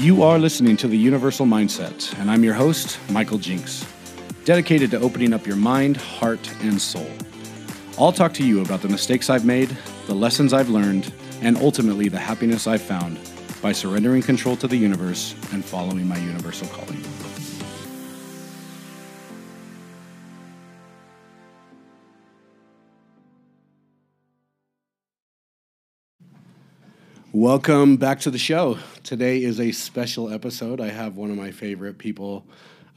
You are listening to the Universal Mindset, and I'm your host, Michael Jinks, dedicated to opening up your mind, heart, and soul. I'll talk to you about the mistakes I've made, the lessons I've learned, and ultimately the happiness I've found by surrendering control to the universe and following my universal calling. Welcome back to the show. Today is a special episode. I have one of my favorite people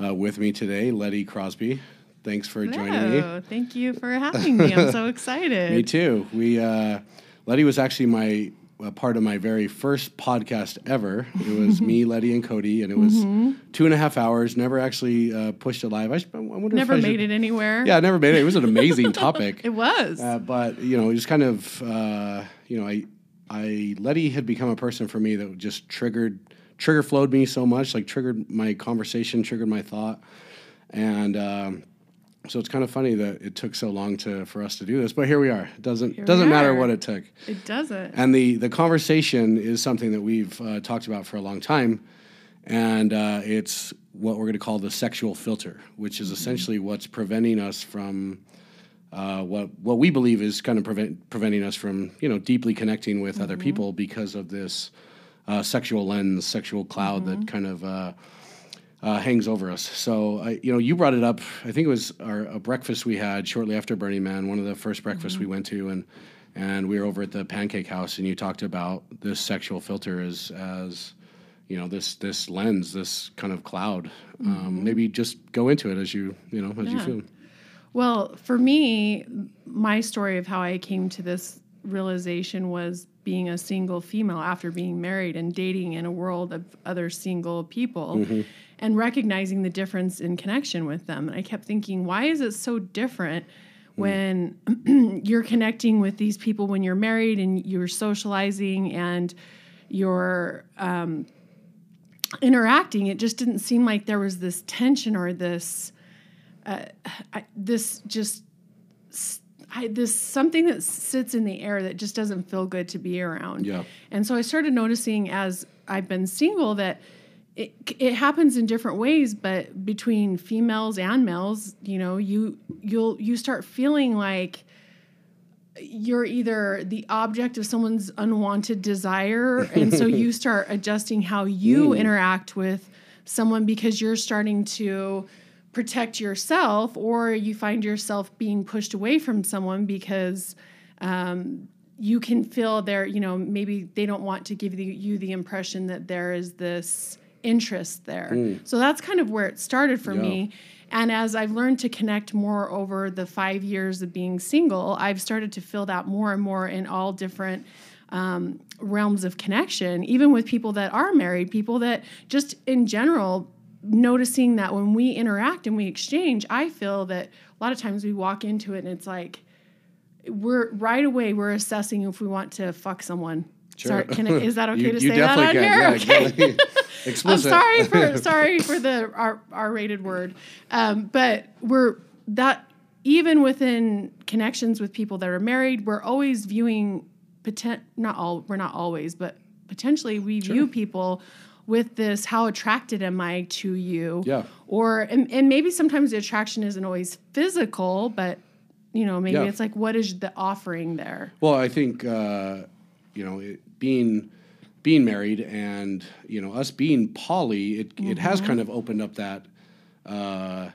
uh, with me today, Lettie Crausby. Thanks for joining me. Thank you for having me. I'm so excited. Me too. We uh, Lettie was actually my uh, part of my very first podcast ever. It was me, Lettie, and Cody, and it was Mm-hmm. two and a half hours. Never actually uh, pushed it live. I, sh- I wonder Never if I made should- it anywhere. Yeah, I never made it. It was an amazing topic. It was. Uh, but you know, it was kind of uh, you know, I I Lettie had become a person for me that just triggered trigger flowed me so much, like triggered my conversation, triggered my thought, and um, so it's kind of funny that it took so long to for us to do this. But here we are. It doesn't Here doesn't matter what it took. it doesn't. And the the conversation is something that we've uh, talked about for a long time, and uh, it's what we're going to call the sexual filter, which is essentially what's preventing us from uh, what what we believe is kind of prevent, preventing us from you know deeply connecting with other people because of this uh, sexual lens, sexual cloud that kind of. Uh, uh, hangs over us. So, I, you know, you brought it up. I think it was our, a breakfast we had shortly after Burning Man, one of the first breakfasts we went to, and and we were over at the Pancake House, and you talked about this sexual filter as as you know this this lens, this kind of cloud. Um, maybe just go into it as you you know as you feel. Well, for me, my story of how I came to this realization was being a single female after being married and dating in a world of other single people Mm-hmm. and recognizing the difference in connection with them. And I kept thinking, why is it so different? When you're connecting with these people when you're married and you're socializing and you're um, interacting, it just didn't seem like there was this tension or this uh, I, this just I, this something that sits in the air that just doesn't feel good to be around. Yeah. And so I started noticing as I've been single that it, it happens in different ways, but between females and males, you know, you you'll you start feeling like you're either the object of someone's unwanted desire and so you start adjusting how you mm. interact with someone because you're starting to protect yourself or you find yourself being pushed away from someone because um, you can feel their you know maybe they don't want to give you, you the impression that there is this interest there. So that's kind of where it started for Yeah. me and as I've learned to connect more over the five years of being single, I've started to feel that more and more in all different um, realms of connection, even with people that are married, people that just in general, noticing that when we interact and we exchange, I feel that a lot of times we walk into it and it's like, we're right away we're assessing if we want to fuck someone. Sorry, can I, is that okay you, to you say that on definitely here? Yeah, okay. exactly. I'm sorry for sorry for the R R rated word, um, but we're that even within connections with people that are married, we're always viewing potent not all we're not always, but potentially we view people with this how attracted am I to you? Yeah. Or and, and maybe sometimes the attraction isn't always physical, but you know maybe Yeah. it's like what is the offering there? Well, I think uh, you know it, being being married and you know us being poly, it it has kind of opened up that. Uh,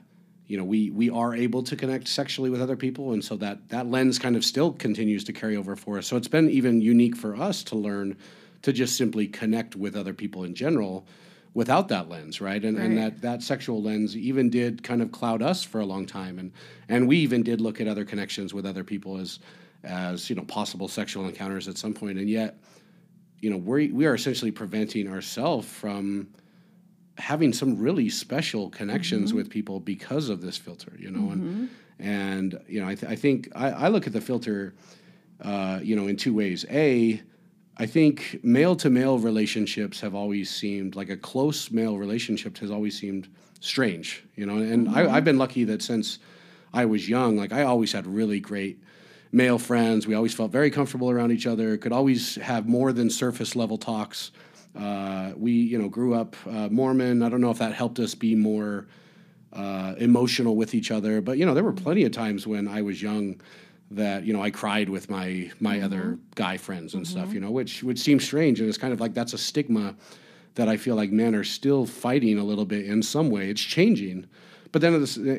you know, we we are able to connect sexually with other people, and so that that lens kind of still continues to carry over for us. So it's been even unique for us to learn to just simply connect with other people in general without that lens, right? And and that that sexual lens even did kind of cloud us for a long time, and and we even did look at other connections with other people as as you know possible sexual encounters at some point, and yet you know we we are essentially preventing ourselves from having some really special connections with people because of this filter, you know, and and you know I, th- I think I, I look at the filter, uh, you know, in two ways. A, I think male to male relationships have always seemed like a close male relationship has always seemed strange, you know, and I, I've been lucky that since I was young, like I always had really great male friends. We always felt very comfortable around each other. Could always have more than surface level talks Uh, we, you know, grew up uh, Mormon. I don't know if that helped us be more uh, emotional with each other, but you know, there were plenty of times when I was young that you know I cried with my my mm-hmm. other guy friends and mm-hmm. stuff. You know, which would seem strange, and it's kind of like that's a stigma that I feel like men are still fighting a little bit in some way. It's changing, but then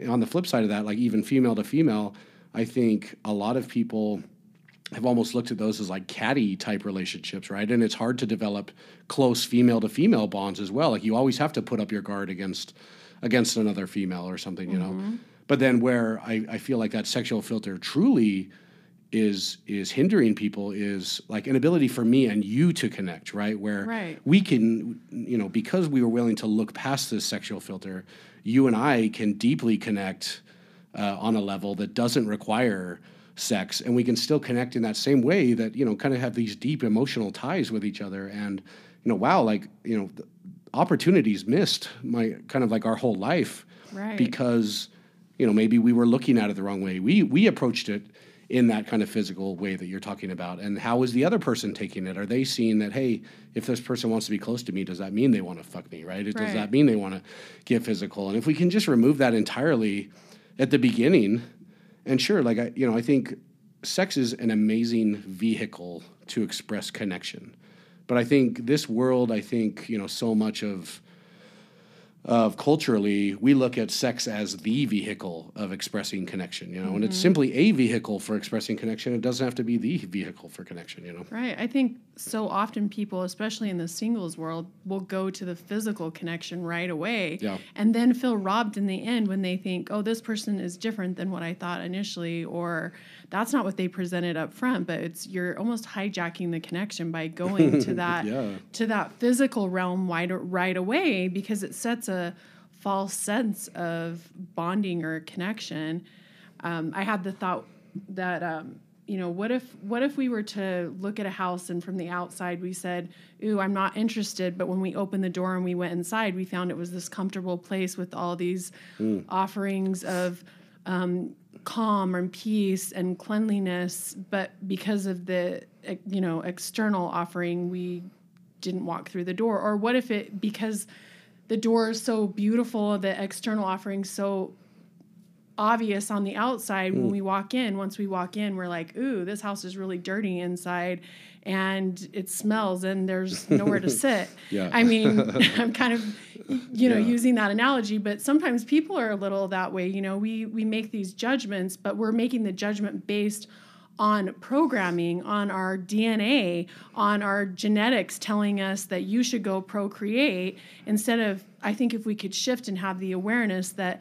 on the flip side of that, like even female to female, I think a lot of people have almost looked at those as like caddy type relationships, right? And it's hard to develop close female to female bonds as well. Like you always have to put up your guard against against another female or something, you mm-hmm. know. But then where I, I feel like that sexual filter truly is is hindering people is like an ability for me and you to connect, right? Where right. we can, you know, because we were willing to look past this sexual filter, you and I can deeply connect uh, on a level that doesn't require sex and we can still connect in that same way that you know kind of have these deep emotional ties with each other and you know wow like you know opportunities missed my kind of like our whole life right. because you know maybe we were looking at it the wrong way. We we approached it in that kind of physical way that you're talking about. And how is the other person taking it? Are they seeing that hey if this person wants to be close to me does that mean they want to fuck me right, right. does that mean they want to get physical? And if we can just remove that entirely at the beginning and sure, like I, you know, I think sex is an amazing vehicle to express connection. But I think this world, I think, you know, so much of of culturally, we look at sex as the vehicle of expressing connection, you know, mm-hmm. and it's mm-hmm. simply a vehicle for expressing connection. It doesn't have to be the vehicle for connection, you know. Right. I think so often people, especially in the singles world, will go to the physical connection right away yeah. and then feel robbed in the end when they think, oh, this person is different than what I thought initially, or that's not what they presented up front but it's you're almost hijacking the connection by going to that yeah. to that physical realm right, right away because it sets a false sense of bonding or connection um, i had the thought that um, you know what if what if we were to look at a house and from the outside we said ooh i'm not interested but when we opened the door and we went inside we found it was this comfortable place with all these mm. offerings of um, calm and peace and cleanliness but because of the you know external offering we didn't walk through the door or what if it because the door is so beautiful the external offering so obvious on the outside mm. when we walk in once we walk in we're like ooh this house is really dirty inside and it smells and there's nowhere to sit. yeah. I mean, I'm kind of you know yeah. using that analogy, but sometimes people are a little that way, you know, we we make these judgments, but we're making the judgment based on programming, on our DNA, on our genetics telling us that you should go procreate instead of I think if we could shift and have the awareness that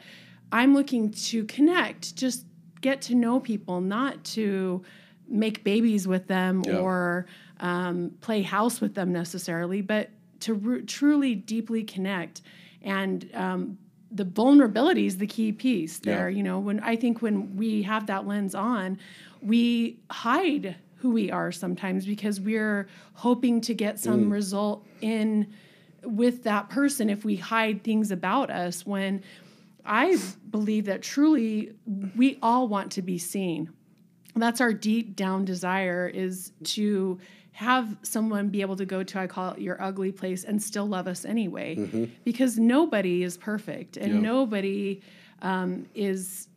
I'm looking to connect, just get to know people, not to make babies with them yeah. or um, play house with them necessarily, but to truly deeply connect. And um, the vulnerability is the key piece there. Yeah. You know, when I think when we have that lens on, we hide who we are sometimes because we're hoping to get some mm. result in with that person if we hide things about us when I believe that truly we all want to be seen that's our deep down desire is to have someone be able to go to I call it your ugly place and still love us anyway mm-hmm. because nobody is perfect and yeah. nobody um, is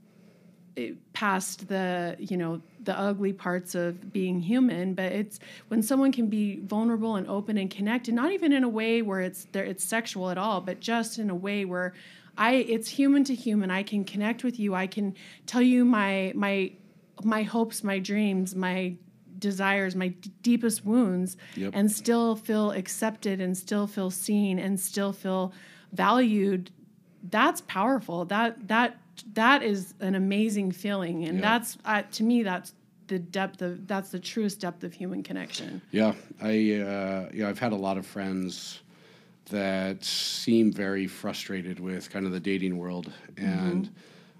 eh, past the you know the ugly parts of being human but it's when someone can be vulnerable and open and connected not even in a way where it's there it's sexual at all but just in a way where I it's human to human I can connect with you I can tell you my my my hopes, my dreams, my desires, my d- deepest wounds, yep. and still feel accepted and still feel seen and still feel valued. That's powerful. That that that is an amazing feeling, and yep. that's uh, to me that's the depth of that's the truest depth of human connection. Yeah, I uh, yeah I've had a lot of friends that seem very frustrated with kind of the dating world and. Mm-hmm.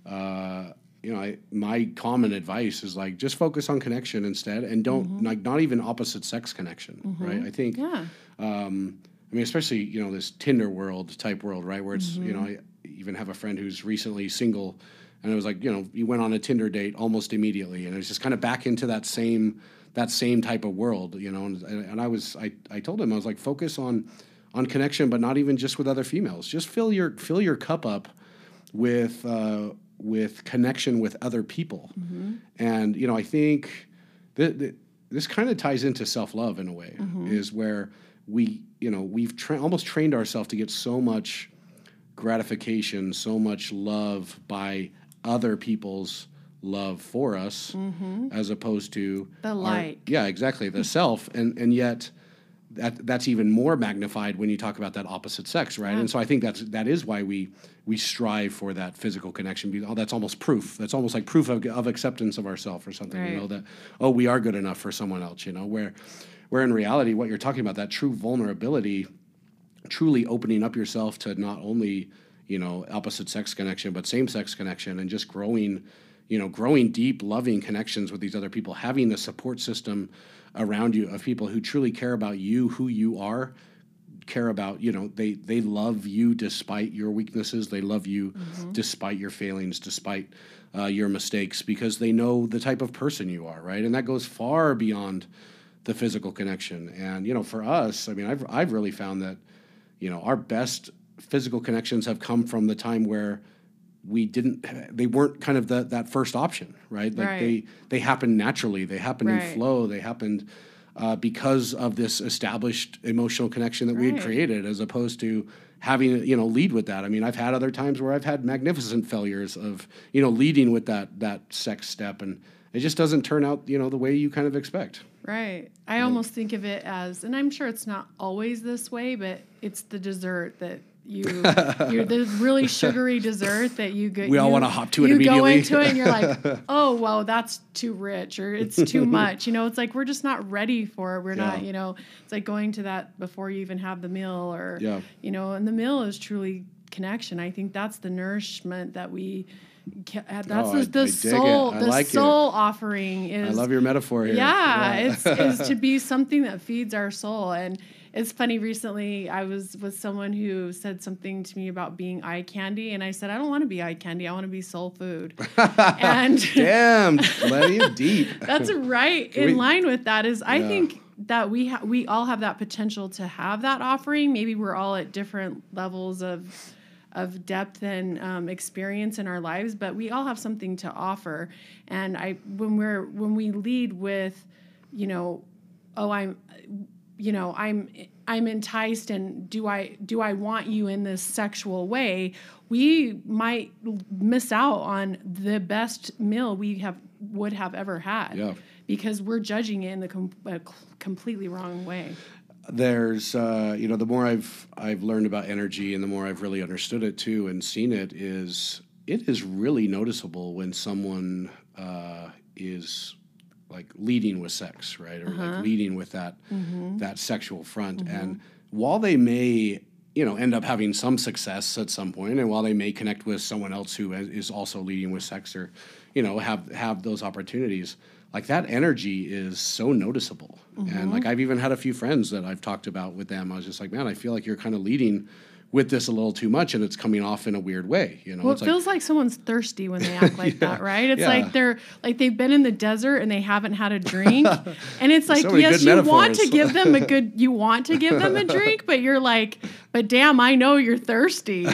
Uh, you know, I, my common advice is like just focus on connection instead, and don't mm-hmm. like not even opposite sex connection, mm-hmm. right? I think, yeah. Um, I mean, especially you know this Tinder world type world, right? Where it's mm-hmm. you know, I even have a friend who's recently single, and it was like you know, you went on a Tinder date almost immediately, and it was just kind of back into that same that same type of world, you know. And, and I was I, I told him I was like focus on on connection, but not even just with other females. Just fill your fill your cup up with uh, with connection with other people. Mm-hmm. And you know, I think that this kind of ties into self love in a way, mm-hmm. is where we you know we've tra- almost trained ourselves to get so much gratification, so much love by other people's love for us, mm-hmm. as opposed to the light. yeah, exactly the self, and and yet that that's even more magnified when you talk about that opposite sex, right? Yeah. And so I think that's that is why we we strive for that physical connection. Because oh, that's almost proof. That's almost like proof of, of acceptance of ourselves or something. Right. You know that oh, we are good enough for someone else. You know where where in reality, what you're talking about that true vulnerability, truly opening up yourself to not only you know opposite sex connection but same sex connection and just growing you know growing deep loving connections with these other people having a support system around you of people who truly care about you, who you are, care about you know they they love you despite your weaknesses. They love you mm-hmm. despite your failings despite uh, your mistakes because they know the type of person you are right? And that goes far beyond the physical connection. And you know for us i mean i've, I've really found that you know our best physical connections have come from the time where we didn't they weren't kind of the, that first option right? Like right. they they happened naturally. They happened right. in flow. They happened uh, because of this established emotional connection that right. we had created as opposed to having you know lead with that. I mean i've had other times where i've had magnificent failures of you know leading with that that sex step and it just doesn't turn out you know the way you kind of expect. Right. I almost think of it as and i'm sure it's not always this way but it's the dessert that you you're the really sugary dessert that you get. We all want to hop to it you immediately. You go into it and you're like, oh well, that's too rich or it's too much. You know, it's like we're just not ready for it. We're yeah. not. You know, it's like going to that before you even have the meal or yeah. you know, and the meal is truly connection. I think that's the nourishment that we uh, oh, that's oh, the, the I, I soul the like soul it. offering is I love your metaphor here. Yeah, yeah. it's is to be something that feeds our soul and it's funny recently i was with someone who said something to me about being eye candy and i said i don't want to be eye candy i want to be soul food. And damn you deep. That's right in we, line with that is i yeah. think that we ha- we all have that potential to have that offering. Maybe we're all at different levels of of depth and um, experience in our lives but we all have something to offer. And i when we're when we lead with you know oh i'm you know i'm i'm enticed and do i do i want you in this sexual way? We might miss out on the best meal we have would have ever had. Yeah. because we're judging it in the com- completely wrong way. There's uh, you know the more i've i've learned about energy and the more i've really understood it too and seen it is it is really noticeable when someone uh, is like leading with sex, right, or uh-huh. like leading with that mm-hmm. that sexual front. Mm-hmm. And while they may you know end up having some success at some point and while they may connect with someone else who is also leading with sex or you know have have those opportunities like that energy is so noticeable mm-hmm. and like i've even had a few friends that i've talked about with them i was just like man i feel like you're kind of leading with this a little too much and it's coming off in a weird way you know? Well, it like, feels like someone's thirsty when they act like yeah, that right? It's yeah. like they're like they've been in the desert and they haven't had a drink and it's like so yes you metaphors. want to give them a good you want to give them a drink but you're like but damn i know you're thirsty.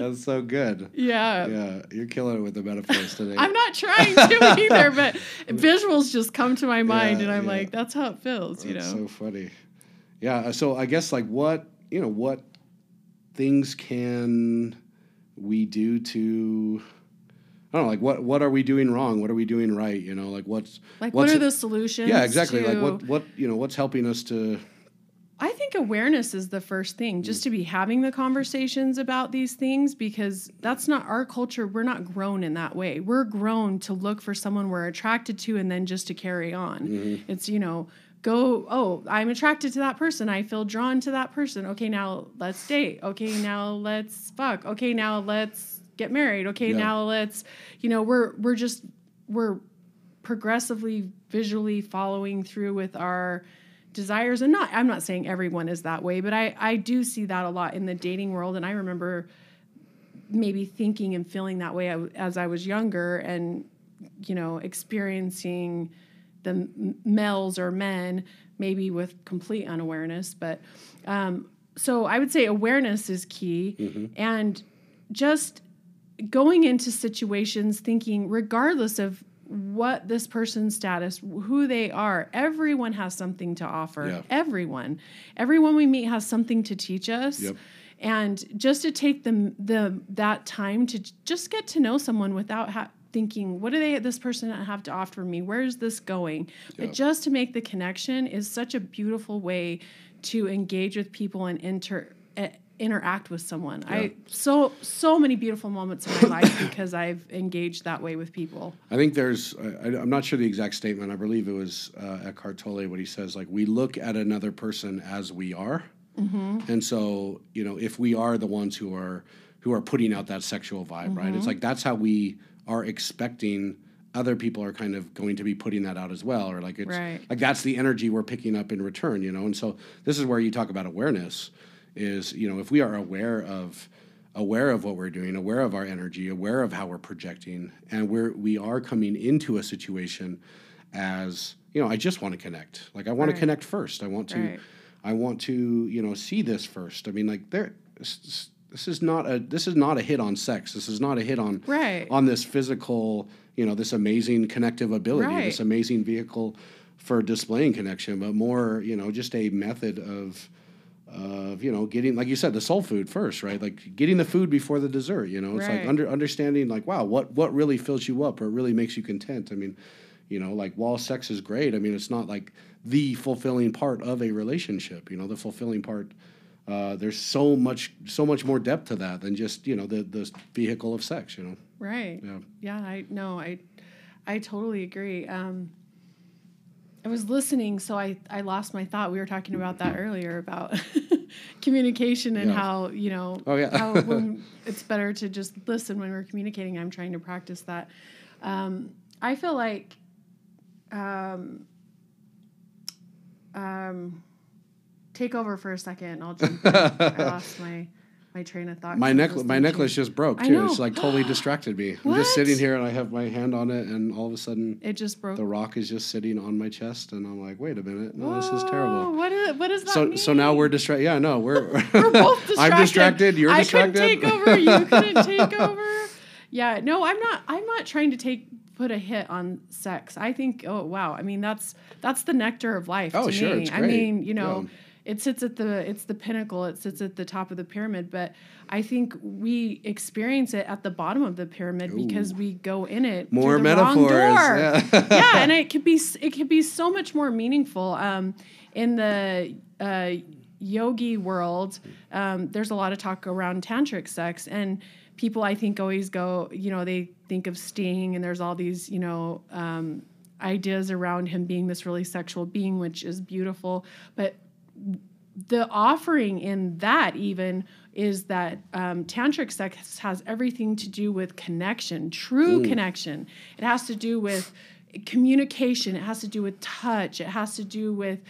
That's so good. Yeah. Yeah you're killing it with the metaphors today. I'm not trying to either but visuals just come to my mind yeah, and i'm like that's how it feels you know? so funny yeah. Uh, so I guess like what you know what things can we do to I don't know, like what what are we doing wrong? What are we doing right? You know, like what's like what's what are the solutions? Yeah, exactly. To, like what what you know what's helping us to. I think awareness is the first thing, just to be having the conversations about these things because that's not our culture. We're not grown in that way. We're grown to look for someone we're attracted to and then just to carry on. Mm-hmm. It's you know go oh i'm attracted to that person. I feel drawn to that person. Okay now let's date. Okay now let's fuck. Okay now let's get married. Okay yeah. now let's you know we're we're just we're progressively visually following through with our desires. And not i'm not saying everyone is that way but i i do see that a lot in the dating world. And i remember maybe thinking and feeling that way as i was younger and you know, experiencing the males or men, maybe with complete unawareness. But um, so I would say awareness is key, and just going into situations thinking, regardless of what this person's status, who they are, everyone has something to offer. Yeah. Everyone, everyone we meet has something to teach us. Yep. And just to take the the that time to just get to know someone without ha- thinking, what do they this person have to offer me? Where's this going? Yeah. But just to make the connection is such a beautiful way to engage with people and inter. eh, interact with someone i so so many beautiful moments in my life because i've engaged that way with people I think there's, I, I'm not sure the exact statement. I believe it was uh, Eckhart Tolle what he says, like, we look at another person as we are. And so, you know, if we are the ones who are who are putting out that sexual vibe, right? It's like that's how we are expecting other people are kind of going to be putting that out as well, or like it's Right. like that's the energy we're picking up in return, you know. And so this is where you talk about awareness. Is you know if we are aware of aware of what we're doing, aware of our energy, aware of how we're projecting, and we're we are coming into a situation as you know, I just want to connect. Like I want Right. to connect first. I want to Right. I want to, you know, see this first. I mean, like there this, is not a this is not a hit on sex. This is not a hit on Right. on this physical, you know, this amazing connective ability, Right. this amazing vehicle for displaying connection, but more, you know, just a method of of you know getting like you said the soul food first right like getting the food before the dessert you know it's like under understanding like wow what what really fills you up or really makes you content i mean you know like while sex is great i mean it's not like the fulfilling part of a relationship you know the fulfilling part uh, there's so much so much more depth to that than just you know the the vehicle of sex you know Right. Yeah. Yeah. I no. I I totally agree. Um, I was listening, so I I lost my thought. We were talking about that earlier about communication and Yeah. how you know Oh, yeah. how when it's better to just listen when we're communicating. I'm trying to practice that. Um, I feel like. Um, um, take over for a second. I'll jump. I lost my my train of thought. my necklace my necklace just broke too it's like totally distracted me i'm just sitting here and i have my hand on it and all of a sudden It just broke. the rock is just sitting on my chest and i'm like wait a minute no this is terrible What, is, what does that so mean? so now we're distracted yeah no we're We're both distracted. i'm distracted you're distracted. I couldn't take over. You couldn't take over. Yeah, no, I'm not. I'm not trying to take put a hit on sex. I think. Oh wow. I mean, that's that's the nectar of life. Oh, to sure, me. it's I mean, you know. Yeah. It sits at the it's the pinnacle. It sits at the top of the pyramid, but I think we experience it at the bottom of the pyramid because we go in it More metaphors, yeah. yeah, and it could be it could be so much more meaningful. Um, in the uh, yogi world, um, there's a lot of talk around tantric sex, and people I think always go, you know, they think of Sting, and there's all these, you know. Um, ideas around him being this really sexual being which is beautiful but the offering in that even is that um, tantric sex has everything to do with connection true connection. It has to do with communication. It has to do with touch. It has to do with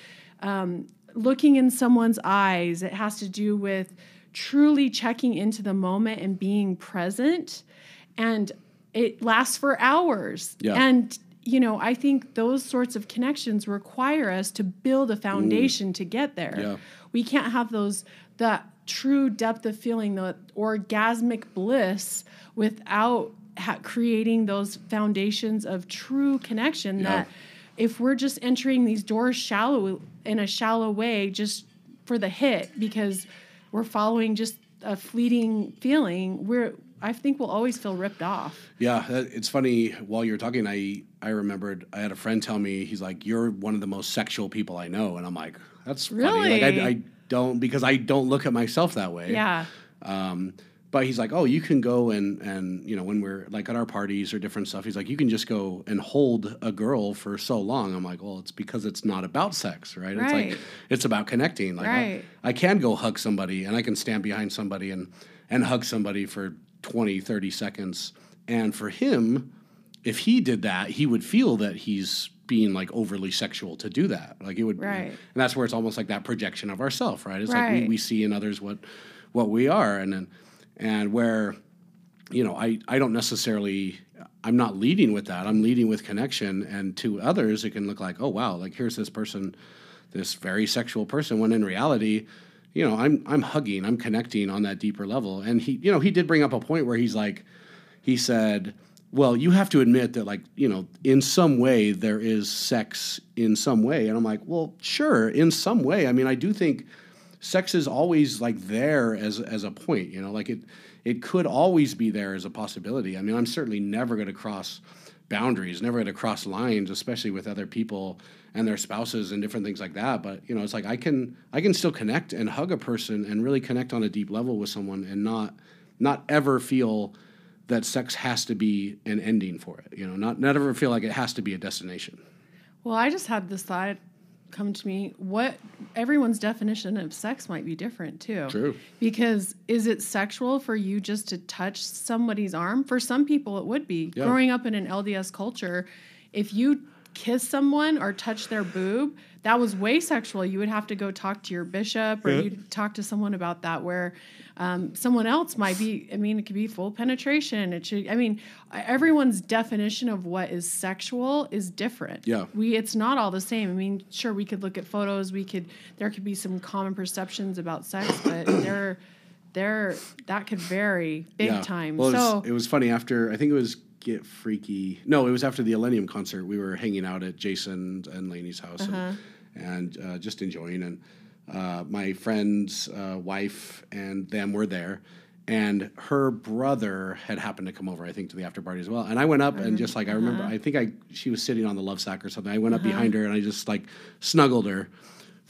um, looking in someone's eyes. It has to do with truly checking into the moment and being present. And it lasts for hours. Yeah. and you know i think those sorts of connections require us to build a foundation mm. to get there Yeah. we can't have those that true depth of feeling the orgasmic bliss without ha- creating those foundations of true connection Yeah. that if we're just entering these doors shallow in a shallow way just for the hit because we're following just a fleeting feeling we're i think we'll always feel ripped off Yeah, that- it's funny. While you were talking, I I remembered I had a friend tell me he's like, "You're one of the most sexual people I know," and I'm like, "That's funny." Like I, Really? I don't because I don't look at myself that way. yeah Um, but he's like, "Oh, you can go and and you know when we're like at our parties or different stuff, he's like, you can just go and hold a girl for so long." I'm like, "Well, it's because it's not about sex, right? right. It's like it's about connecting. Like I- Right. I, can go hug somebody and I can stand behind somebody and and hug somebody for 20, 30 seconds. And for him, if he did that, he would feel that he's being like overly sexual to do that. Like it would, Right. and that's where it's almost like that projection of ourself, right? It's like we, we see in others what what we are, and then and where you know, I, I don't necessarily, I'm not leading with that. I'm leading with connection. And to others, it can look like, oh, wow, like here's this person, this very sexual person, when in reality, you know, I'm, I'm hugging, I'm connecting on that deeper level. And he, you know, he did bring up a point where he's like, he said, well, you have to admit that, like, you know, in some way there is sex in some way. And I'm like, well, sure, in some way. I mean, I do think sex is always like there as as a point, you know, like it it could always be there as a possibility. I mean, I'm certainly never going to cross boundaries, never going to cross lines, especially with other people and their spouses and different things like that. But you know, it's like I can I can still connect and hug a person and really connect on a deep level with someone and not not ever feel that sex has to be an ending for it. You know, not not ever feel like it has to be a destination. Well, I just had this thought come to me. What everyone's definition of sex might be different too. True. Because is it sexual for you just to touch somebody's arm? For some people, it would be. Yeah. Growing up in an LDS culture, if you kiss someone or touch their boob, that was way sexual. You would have to go talk to your bishop or Yeah. you'd talk to someone about that. Where um, someone else might be, I mean, it could be full penetration. It should, I mean, everyone's definition of what is sexual is different. Yeah. We, it's not all the same. I mean, sure, we could look at photos. We could, there could be some common perceptions about sex, but there, there, that could vary big time. Well, it was, so it was funny after I think it was Get Freaky. No, it was after the Millennium concert. We were hanging out at Jason and Lainey's house Uh-huh. and, and uh, just enjoying. And uh, my friend's uh, wife and them were there. And her brother had happened to come over, I think, to the after party as well. And I went up and just like I remember, Uh-huh. I think I she was sitting on the love sack or something. I went up behind her and I just like snuggled her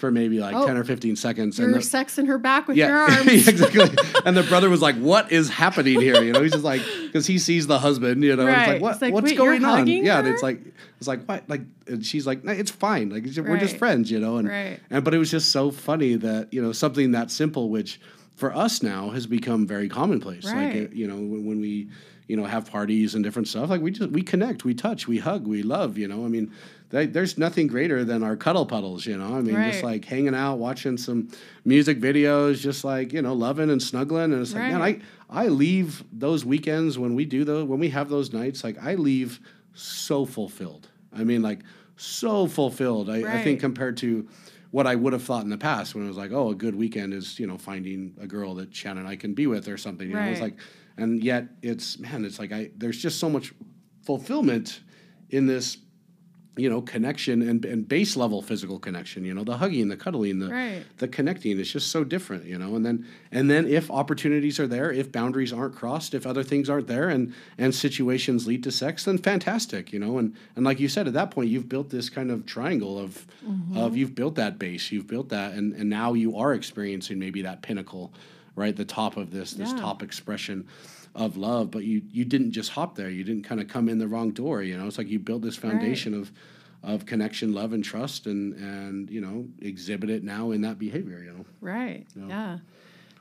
for maybe like Oh. ten or fifteen seconds. you're and the- sexing her back with your yeah, arms. exactly. And the brother was like, "What is happening here?" You know, he's just like, because he sees the husband. You know, and it's like, "What? Like, what's going on?" Yeah, and it's like, it's like, what? Like, and she's like, "No, "It's fine. Like, we're just friends." You know, and Right. and but it was just so funny that you know something that simple, which for us now has become very commonplace. Like, Right. uh, you know, when, when we you know have parties and different stuff, like we just we connect, we touch, we hug, we love. You know, I mean. That, there's nothing greater than our cuddle puddles, you know. I mean, just like hanging out, watching some music videos, just like you know, loving and snuggling. And it's like, man, I I leave those weekends when we do those when we have those nights, like I leave so fulfilled. I mean, like so fulfilled. I, I think compared to what I would have thought in the past when it was like, oh, a good weekend is you know finding a girl that Shannon and I can be with or something. You know, it's like, and yet it's man, it's like I there's just so much fulfillment in this you know connection and, and base level physical connection you know the hugging the cuddling the Right. the connecting is just so different you know and then and then if opportunities are there if boundaries aren't crossed if other things aren't there and and situations lead to sex then fantastic you know and and like you said at that point you've built this kind of triangle of mm-hmm. of you've built that base you've built that and and now you are experiencing maybe that pinnacle right the top of this this Yeah. top expression of love but you you didn't just hop there you didn't kind of come in the wrong door you know it's like you build this foundation of of connection love and trust and and you know exhibit it now in that behavior you know Right. Yeah. Yeah.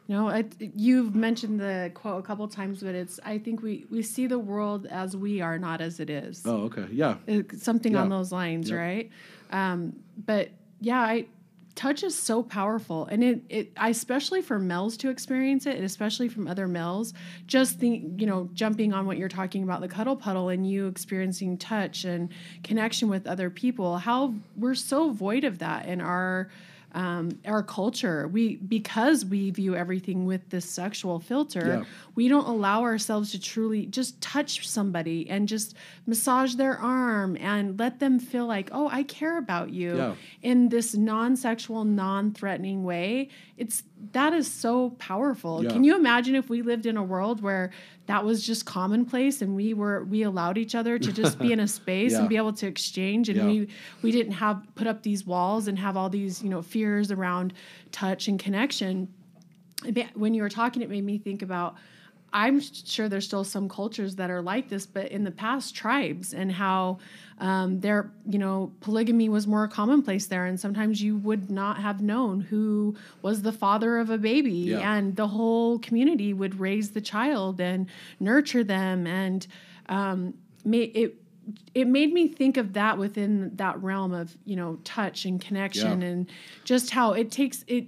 No, I, you've mentioned the quote a couple times, but it's. I think we we see the world as we are, not as it is. oh okay yeah It's something on those lines, Yep. right? Um, but yeah, I touch is so powerful, and it it I, especially for males to experience it, and especially from other males. Just think, you know, jumping on what you're talking about, the cuddle puddle, and you experiencing touch and connection with other people. How we're so void of that in our um, our culture. We because we view everything with this sexual filter, Yeah. we don't allow ourselves to truly just touch somebody and just massage their arm and let them feel like, oh, I care about you Yeah. in this non-sexual, non-threatening way. It's that is so powerful. Yeah. Can you imagine if we lived in a world where that was just commonplace and we were we allowed each other to just be in a space Yeah. and be able to exchange and Yeah. we we didn't have put up these walls and have all these, you know, fears around touch and connection when you were talking, it made me think about. I'm sure there's still some cultures that are like this, but in the past, tribes and how um, their, you know, polygamy was more commonplace there, and sometimes you would not have known who was the father of a baby, Yeah. and the whole community would raise the child and nurture them, and um, it it made me think of that within that realm of you know touch and connection Yeah. and just how it takes it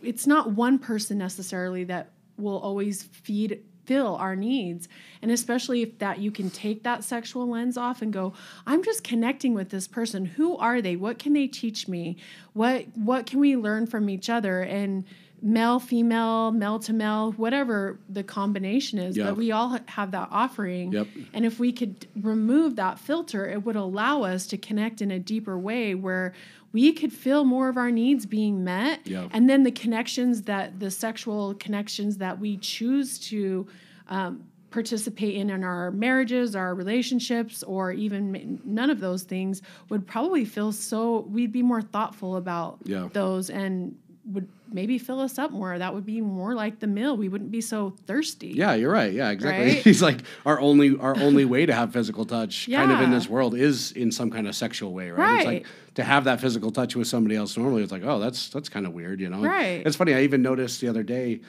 it's not one person necessarily that will always feed fill our needs. And especially if that you can take that sexual lens off and go i'm just connecting with this person. Who are they? What can they teach me? What what can we learn from each other? And male female male to male whatever the combination is Yeah. but we all have that offering. Yep. and if we could remove that filter it would allow us to connect in a deeper way where we could feel more of our needs being met Yeah. and then the connections that the sexual connections that we choose to um, participate in in our marriages our relationships or even none of those things would probably feel so we'd be more thoughtful about Yeah. those and would maybe fill us up more that would be more like the meal we wouldn't be so thirsty Yeah, you're right. Yeah, exactly. Right? He's like our only our only way to have physical touch kind of in this world is in some kind of sexual way, right? It's like Right. to have that physical touch with somebody else normally it's like, oh, that's that's kind of weird, you know. Right. It's funny. I even noticed the other day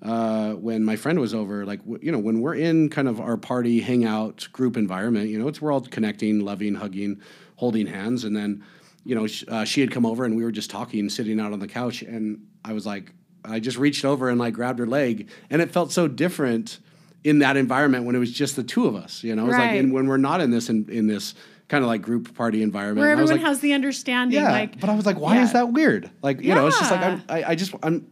uh, when my friend was over, like w- you know, when we're in kind of our party hangout group environment, you know, it's we're all connecting, loving, hugging, holding hands, and then you know, sh- uh, she had come over and we were just talking, sitting out on the couch, and I was like, I just reached over and like grabbed her leg, and it felt so different in that environment when it was just the two of us. You know, it's like Right. in, when we're not in this in, in this kind of like group party environment. where And I was everyone like, has the understanding yeah, like but I was like, why is that weird? Like, you know, it's just like I'm, I, I just I'm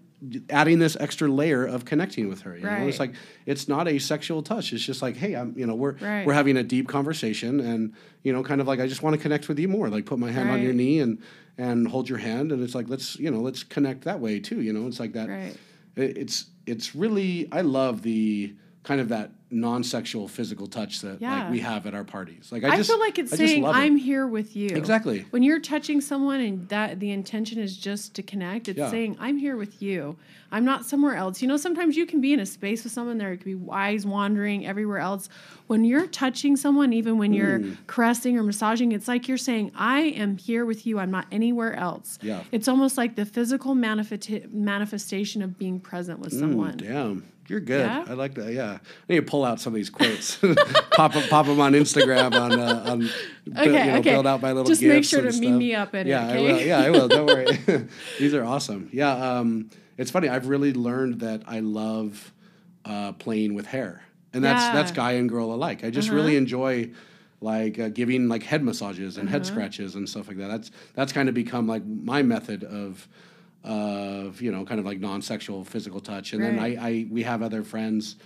adding this extra layer of connecting with her. You know, it's like it's not a sexual touch. It's just like, hey, I'm, you know, we're Right. we're having a deep conversation, and you know, kind of like I just want to connect with you more. Like, put my hand on your knee and and hold your hand, and it's like let's you know let's connect that way too. You know, it's like that. Right. It, it's it's really I love the kind of that non-sexual physical touch that like we have at our parties. Like I, I just feel like it's I saying it. I'm here with you. Exactly. When you're touching someone and that the intention is just to connect, it's Yeah. saying I'm here with you. I'm not somewhere else. You know, sometimes you can be in a space with someone there it could be eyes wandering everywhere else. When you're touching someone, even when you're Mm. caressing or massaging, it's like you're saying I am here with you. I'm not anywhere else. Yeah. It's almost like the physical manifesti- manifestation of being present with someone. Damn, you're good. Yeah? I like that. Yeah, I need to pull out some of these quotes, pop them, pop them on Instagram on uh, on Okay, you know, okay. build out my little. Just make sure to meet me up in it, yeah, I okay? will. Yeah, I will. Don't worry. these are awesome. Yeah, um, it's funny. I've really learned that I love uh, playing with hair, and that's Yeah. that's guy and girl alike. I just Uh-huh. really enjoy like uh, giving like head massages and head Uh-huh. scratches and stuff like that. That's that's kind of become like my method of of you know kind of like non-sexual physical touch and then I, I we have other friends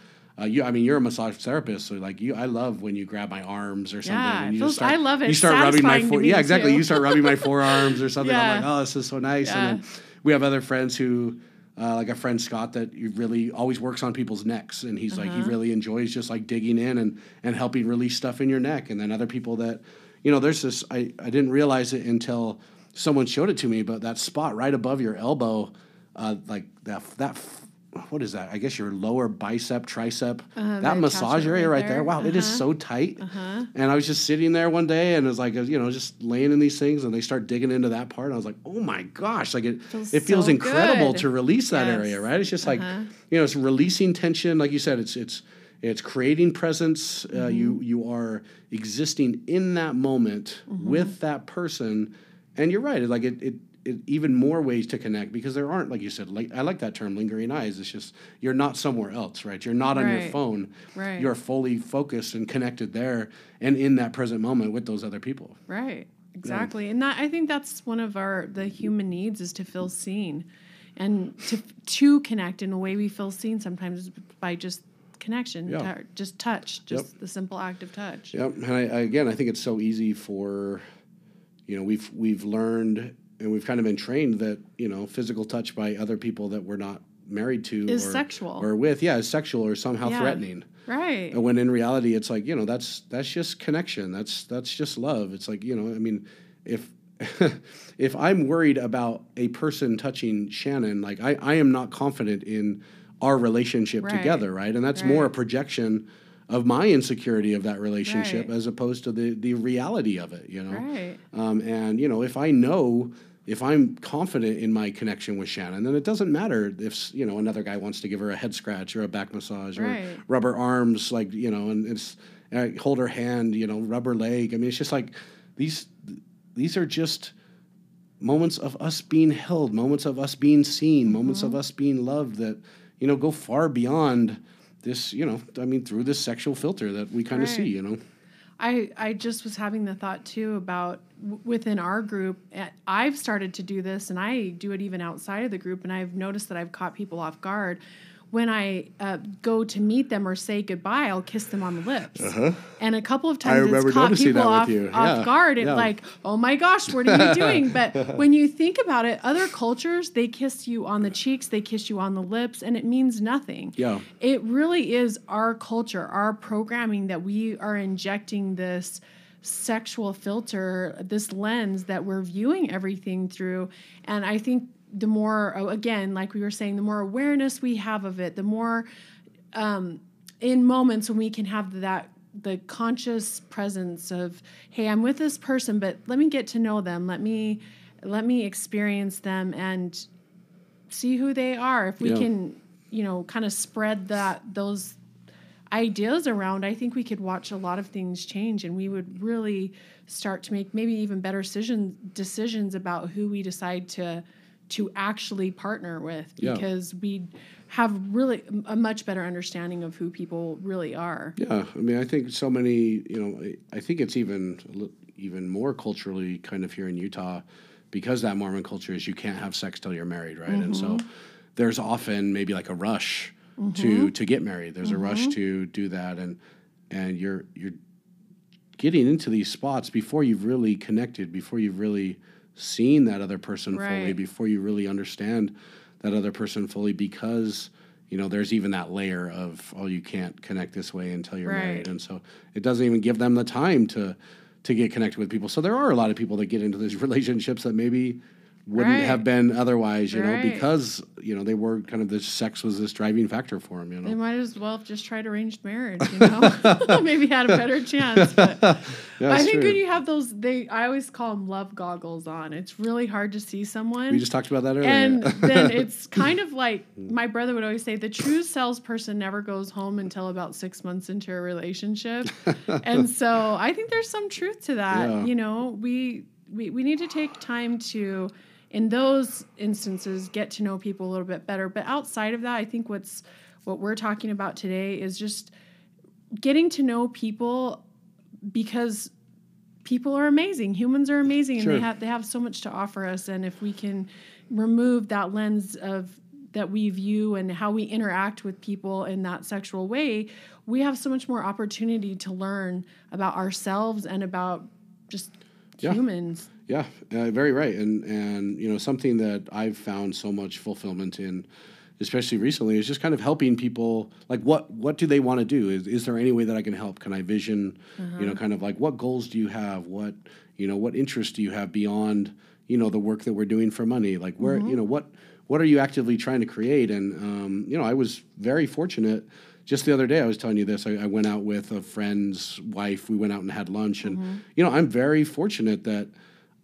uh, you I mean you're a massage therapist so like you I love when you grab my arms or something Yeah, and you feels- start, I love it. you start rubbing my fore- yeah exactly too. you start rubbing my forearms or something Yeah. I'm like oh this is so nice Yeah. and then we have other friends who uh, like a friend Scott that really always works on people's necks and he's like he Uh-huh. really enjoys just like digging in and and helping release stuff in your neck and then other people that you know there's this I, I didn't realize it until someone showed it to me but that spot right above your elbow uh, like that that what is that? I guess your lower bicep, tricep, Uh, that massage area right there. there. Wow, it is Uh-huh. so tight. Uh-huh. And I was just sitting there one day, and it was like, you know, just laying in these things, and they start digging into that part. And I was like, oh my gosh, like it, Feels it feels so incredible good. to release that Yes. area, right? It's just like, Uh-huh. you know, it's releasing tension. Like you said, it's it's it's creating presence. Uh, you Mm-hmm. you are existing in that moment Mm-hmm. with that person, and you're right. Like it, it it, even more ways to connect because there aren't, like you said, like I like that term, lingering eyes. It's just you're not somewhere else, right? You're not on your phone. Right. You're fully focused and connected there and in that present moment with those other people. Right. Exactly. And that I think that's one of our the human needs is to feel seen and to to connect in a way we feel seen sometimes by just connection, Yeah. tou- just touch, just the simple act of touch. Yep. And I, I, again, I think it's so easy for, you know, we've we've learned and we've kind of been trained that you know physical touch by other people that we're not married to Is or, sexual. or with, yeah, is sexual or somehow Yeah. threatening. Right. And when in reality, it's like you know that's that's just connection. That's that's just love. It's like you know, I mean, if if I'm worried about a person touching Shannon, like I, I am not confident in our relationship Right. together, right? And that's more a projection of my insecurity of that relationship Right. as opposed to the the reality of it, you know. Right. Um, and you know, if I know, if I'm confident in my connection with Shannon, then it doesn't matter if you know another guy wants to give her a head scratch or a back massage or Right. rub her arms, like you know, and it's uh, hold her hand, you know, rub her leg. I mean, it's just like these these are just moments of us being held, moments of us being seen, moments Mm-hmm. of us being loved that you know go far beyond this you know I mean through this sexual filter that we kind of Right. see you know I I just was having the thought too about w- within our group. eh, I've started to do this, and I do it even outside of the group. And I've noticed that I've caught people off guard. When I uh, go to meet them or say goodbye, I'll kiss them on the lips. And a couple of times Uh-huh. it's caught people off Yeah. guard. It's Yeah. like, oh my gosh, what are you doing? But when you think about it, other cultures, they kiss you on the cheeks, they kiss you on the lips, and it means nothing yeah it really is our culture, our programming that we are injecting this sexual filter, this lens that we're viewing everything through. And I think the more, oh, again, like we were saying, the more awareness we have of it, the more um, in moments when we can have that the conscious presence of hey i'm with this person but let me get to know them let me let me experience them and see who they are if we Yeah. can you know kind of spread that those ideas around i think we could watch a lot of things change and we would really start to make maybe even better decision, decisions about who we decide to to actually partner with Yeah. because we have really a much better understanding of who people really are Yeah, I mean, I think so many. You know, I- I think it's even even more culturally kind of here in Utah, because that Mormon culture is you can't have sex till you're married, right? And so mm-hmm. there's often maybe like a rush to mm-hmm. to get married. There's a rush mm-hmm. to do that, and and you're you're getting into these spots before you've really connected, before you've really seen that other person fully, before you really understand that other person fully, because you know there's even that layer of oh you can't connect this way until you're married, and so it doesn't even give them the time to to get connected with people. So there are a lot of people that get into these relationships that maybe wouldn't Right. have been otherwise, you know, because you know they were kind of this sex was this driving factor for them, you know. They might as well have just tried arranged marriage, you know? Maybe had a better chance. But Yeah, I think true. when you have those, they I always call them love goggles on. It's really hard to see someone. we just talked about that earlier. and then it's kind of like mm. my brother would always say the true salesperson never goes home until about six months into a relationship. and so I think there's some truth to that. Yeah. You know, we, we we need to take time to in those instances get to know people a little bit better. But outside of that, I think what's what we're talking about today is just getting to know people because people are amazing. Humans are amazing, and they have they have so much to offer us. And if we can remove that lens of that we view and how we interact with people in that sexual way, we have so much more opportunity to learn about ourselves and about just Yeah. humans. Yeah, uh, very right, and and you know something that I've found so much fulfillment in, especially recently, is just kind of helping people. Like, what what do they want to do? Is is there any way that I can help? Can I vision? You know, kind of like what goals do you have? What you know, what interests do you have beyond you know the work that we're doing for money? Like, where you know what what are you actively trying to create? And um, you know, I was very fortunate. Just the other day, I was telling you this. I, I went out with a friend's wife. We went out and had lunch, and you know, I'm very fortunate that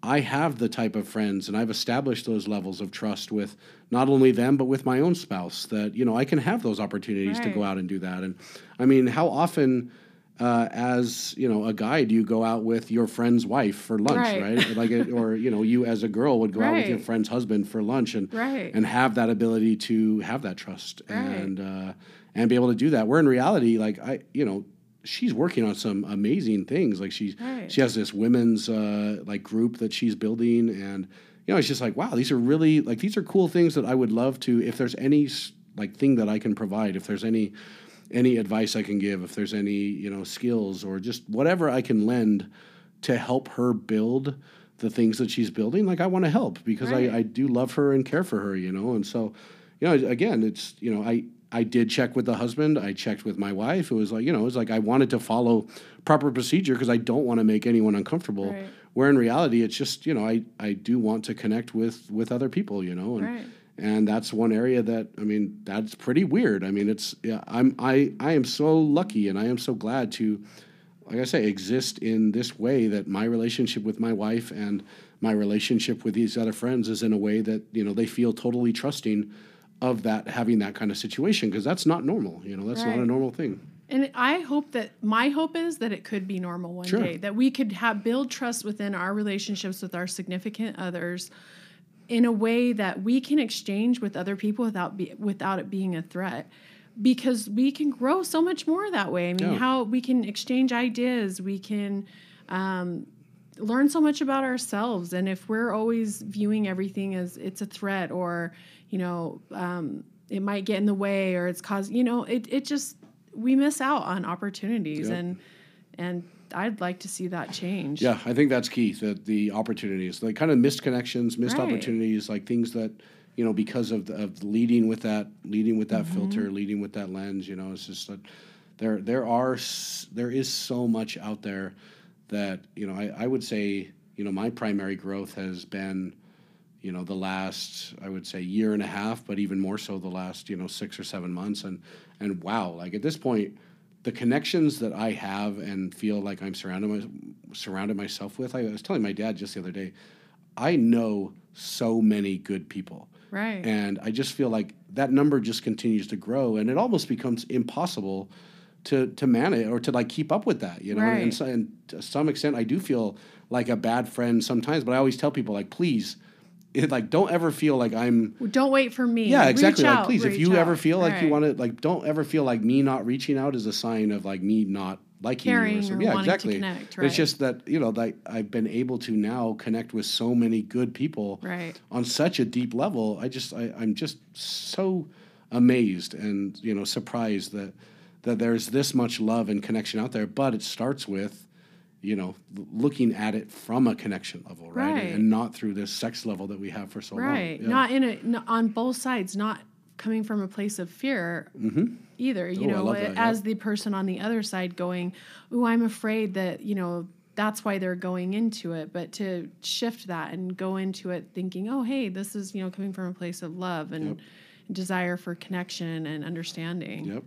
I have the type of friends and I've established those levels of trust with not only them but with my own spouse that you know I can have those opportunities to go out and do that and I mean how often uh, as you know a guy do you go out with your friend's wife for lunch Right. right, like it, or you know you as a girl would go out with your friend's husband for lunch and Right. and have that ability to have that trust Right. and uh, and be able to do that where in reality like I you know she's working on some amazing things like she's Right. she has this women's uh, like group that she's building and you know it's just like wow these are really like these are cool things that i would love to if there's any like thing that i can provide if there's any any advice i can give if there's any you know skills or just whatever i can lend to help her build the things that she's building like i want to help because Right. I, I do love her and care for her you know and so you know again it's you know i I did check with the husband. I checked with my wife. It was like, you know, it was like I wanted to follow proper procedure because I don't want to make anyone uncomfortable. Right. Where in reality, it's just, you know, I, I do want to connect with with other people, you know, and Right. and that's one area that I mean, that's pretty weird. I mean, it's yeah, I'm I I am so lucky and I am so glad to like I say, exist in this way that my relationship with my wife and my relationship with these other friends is in a way that, you know, they feel totally trusting of that having that kind of situation because that's not normal. You know, that's not a normal thing. And I hope that my hope is that it could be normal one Sure. day, that we could have build trust within our relationships with our significant others in a way that we can exchange with other people without be, without it being a threat. because we can grow so much more that way. I mean, Yeah. how we can exchange ideas, we can um, learn so much about ourselves. And if we're always viewing everything as it's a threat or, you know, um, it might get in the way or it's cause, you know, it, it just, we miss out on opportunities Yep. and, and I'd like to see that change. Yeah, I think that's key. That the opportunities, like kind of missed connections, missed Right. opportunities, like things that you know because of the, of leading with that, leading with that Mm-hmm. filter, leading with that lens. You know, it's just that there there are there is so much out there that you know I, I would say you know my primary growth has been you know the last I would say year and a half, but even more so the last you know six or seven months, and and wow, like at this point, the connections that I have and feel like I'm surrounded my, surrounded myself with. I was telling my dad just the other day, I know so many good people, Right. and I just feel like that number just continues to grow, and it almost becomes impossible to to manage or to like keep up with that. You know, and, so, and to some extent, I do feel like a bad friend sometimes, but I always tell people like, please. It, like don't ever feel like I'm Don't wait for me. yeah, Reach exactly. like, out, please, if reach you ever feel like you want to, like, don't ever feel like me not reaching out is a sign of like me not liking you Caring or or something. Yeah, wanting to exactly. connect, right. It's just that you know, like I've been able to now connect with so many good people Right. on such a deep level. I just, I, I'm just so amazed and you know surprised that that there's this much love and connection out there. But it starts with you know looking at it from a connection level, right, Right. and not through this sex level that we have for so long. Right. Yeah. Not in a not on both sides, not coming from a place of fear mm-hmm. either. You Ooh, know, that, yeah. as the person on the other side going, Oh, I'm afraid that, you know, that's why they're going into it." But to shift that and go into it thinking, "Oh, hey, this is, you know, coming from a place of love and Yep. desire for connection and understanding." Yep.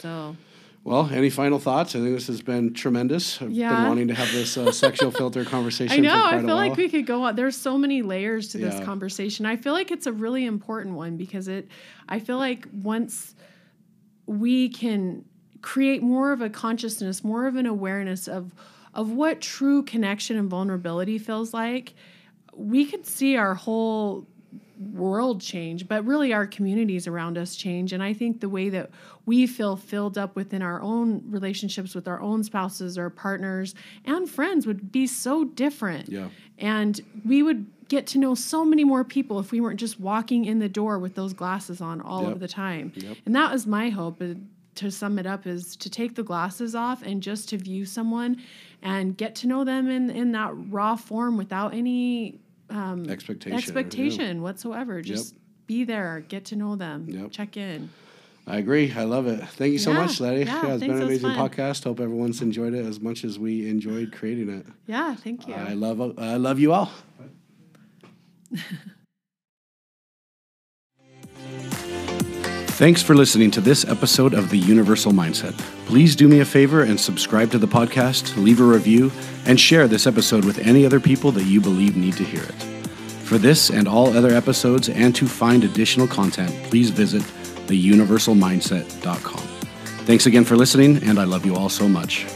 So, Well, any final thoughts? I think this has been tremendous. I've been wanting to have this uh, sexual filter conversation. I know. I feel like we could go on. There's so many layers to this conversation. I feel like it's a really important one because it. I feel like once we can create more of a consciousness, more of an awareness of of what true connection and vulnerability feels like, we could see our whole world change, but really our communities around us change. And I think the way that we feel filled up within our own relationships with our own spouses or partners and friends would be so different. Yeah. And we would get to know so many more people if we weren't just walking in the door with those glasses on all Yep. of the time. Yep. And that was my hope. uh, To sum it up, is to take the glasses off and just to view someone and get to know them in, in that raw form without any um, expectation. expectation whatsoever. Just be there, get to know them, Yep. check in. I agree. I love it. Thank you so Yeah. much, Lettie. Yeah, it's thanks, been an amazing podcast. Hope everyone's enjoyed it as much as we enjoyed creating it. Yeah, thank you. I love. I love you all. Thanks for listening to this episode of The Universal Mindset. Please do me a favor and subscribe to the podcast, leave a review, and share this episode with any other people that you believe need to hear it. For this and all other episodes, and to find additional content, please visit theuniversalmindset.com. Thanks again for listening, and I love you all so much.